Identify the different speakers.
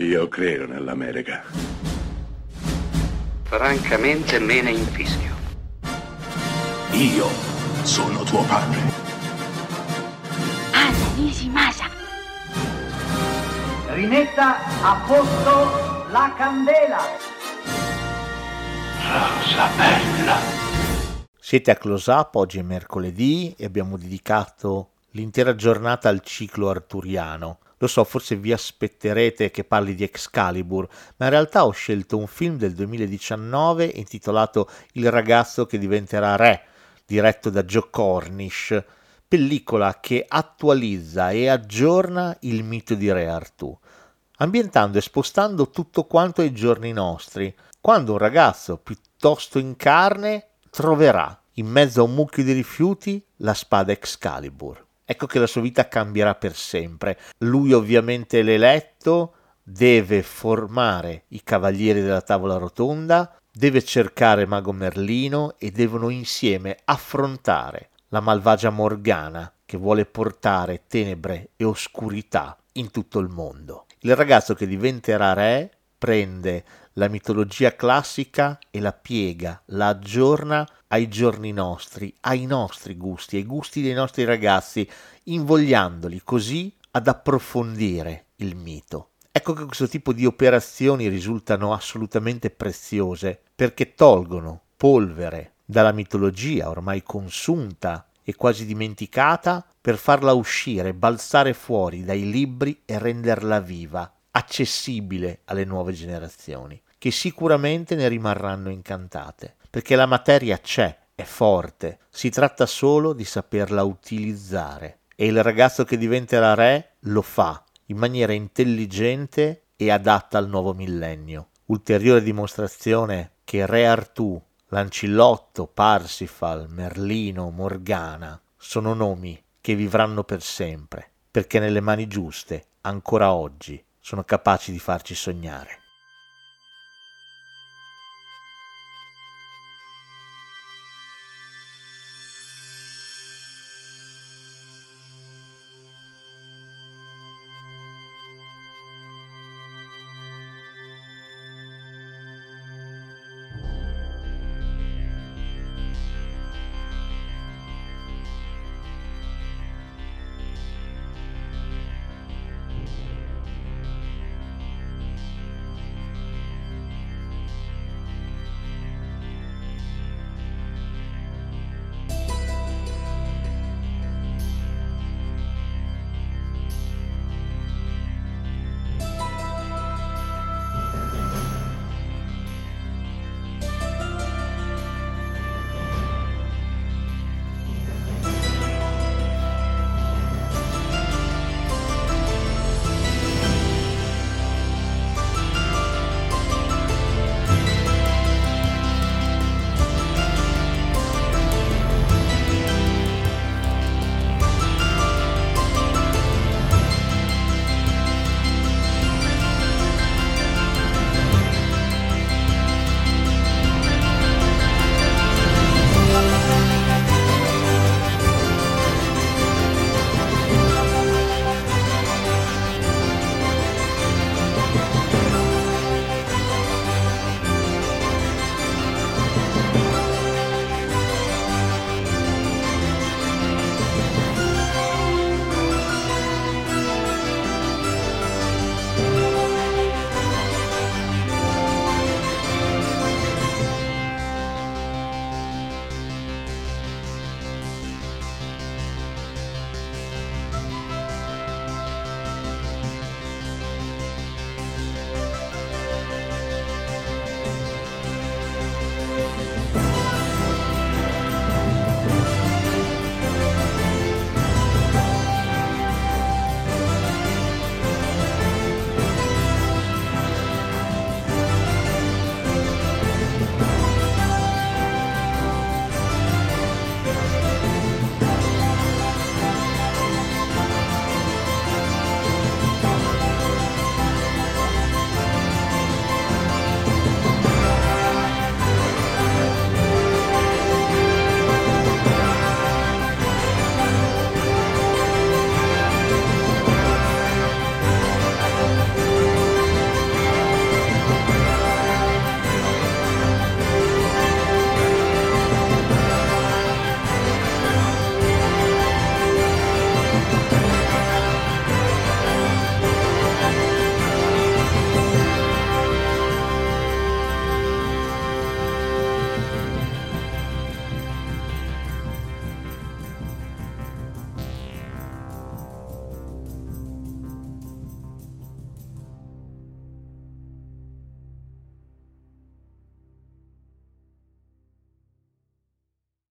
Speaker 1: Io credo nell'America.
Speaker 2: Francamente me ne infischio.
Speaker 3: Io sono tuo padre.
Speaker 4: Anna Nishimasa.
Speaker 5: Rimetta a posto la candela.
Speaker 3: Rosa bella.
Speaker 6: Siete a Close Up, oggi è mercoledì e abbiamo dedicato l'intera giornata al ciclo arturiano. Lo so, forse vi aspetterete che parli di Excalibur, ma in realtà ho scelto un film del 2019 intitolato Il ragazzo che diventerà re, diretto da Joe Cornish, pellicola che attualizza e aggiorna il mito di Re Artù, ambientando e spostando tutto quanto ai giorni nostri, quando un ragazzo piuttosto in carne troverà in mezzo a un mucchio di rifiuti la spada Excalibur. Ecco che la sua vita cambierà per sempre. Lui ovviamente l'eletto deve formare i cavalieri della tavola rotonda, deve cercare Mago Merlino e devono insieme affrontare la malvagia Morgana che vuole portare tenebre e oscurità in tutto il mondo. Il ragazzo che diventerà re prende la mitologia classica e la piega, la aggiorna ai giorni nostri, ai nostri gusti, ai gusti dei nostri ragazzi, invogliandoli così ad approfondire il mito. Ecco che questo tipo di operazioni risultano assolutamente preziose perché tolgono polvere dalla mitologia ormai consunta e quasi dimenticata per farla uscire, balzare fuori dai libri e renderla viva, accessibile alle nuove generazioni, che sicuramente ne rimarranno incantate, perché la materia c'è, è forte, si tratta solo di saperla utilizzare e il ragazzo che diventerà re lo fa in maniera intelligente e adatta al nuovo millennio. Ulteriore dimostrazione che Re Artù, Lancillotto, Parsifal, Merlino, Morgana sono nomi che vivranno per sempre, perché nelle mani giuste, ancora oggi, sono capaci di farci sognare.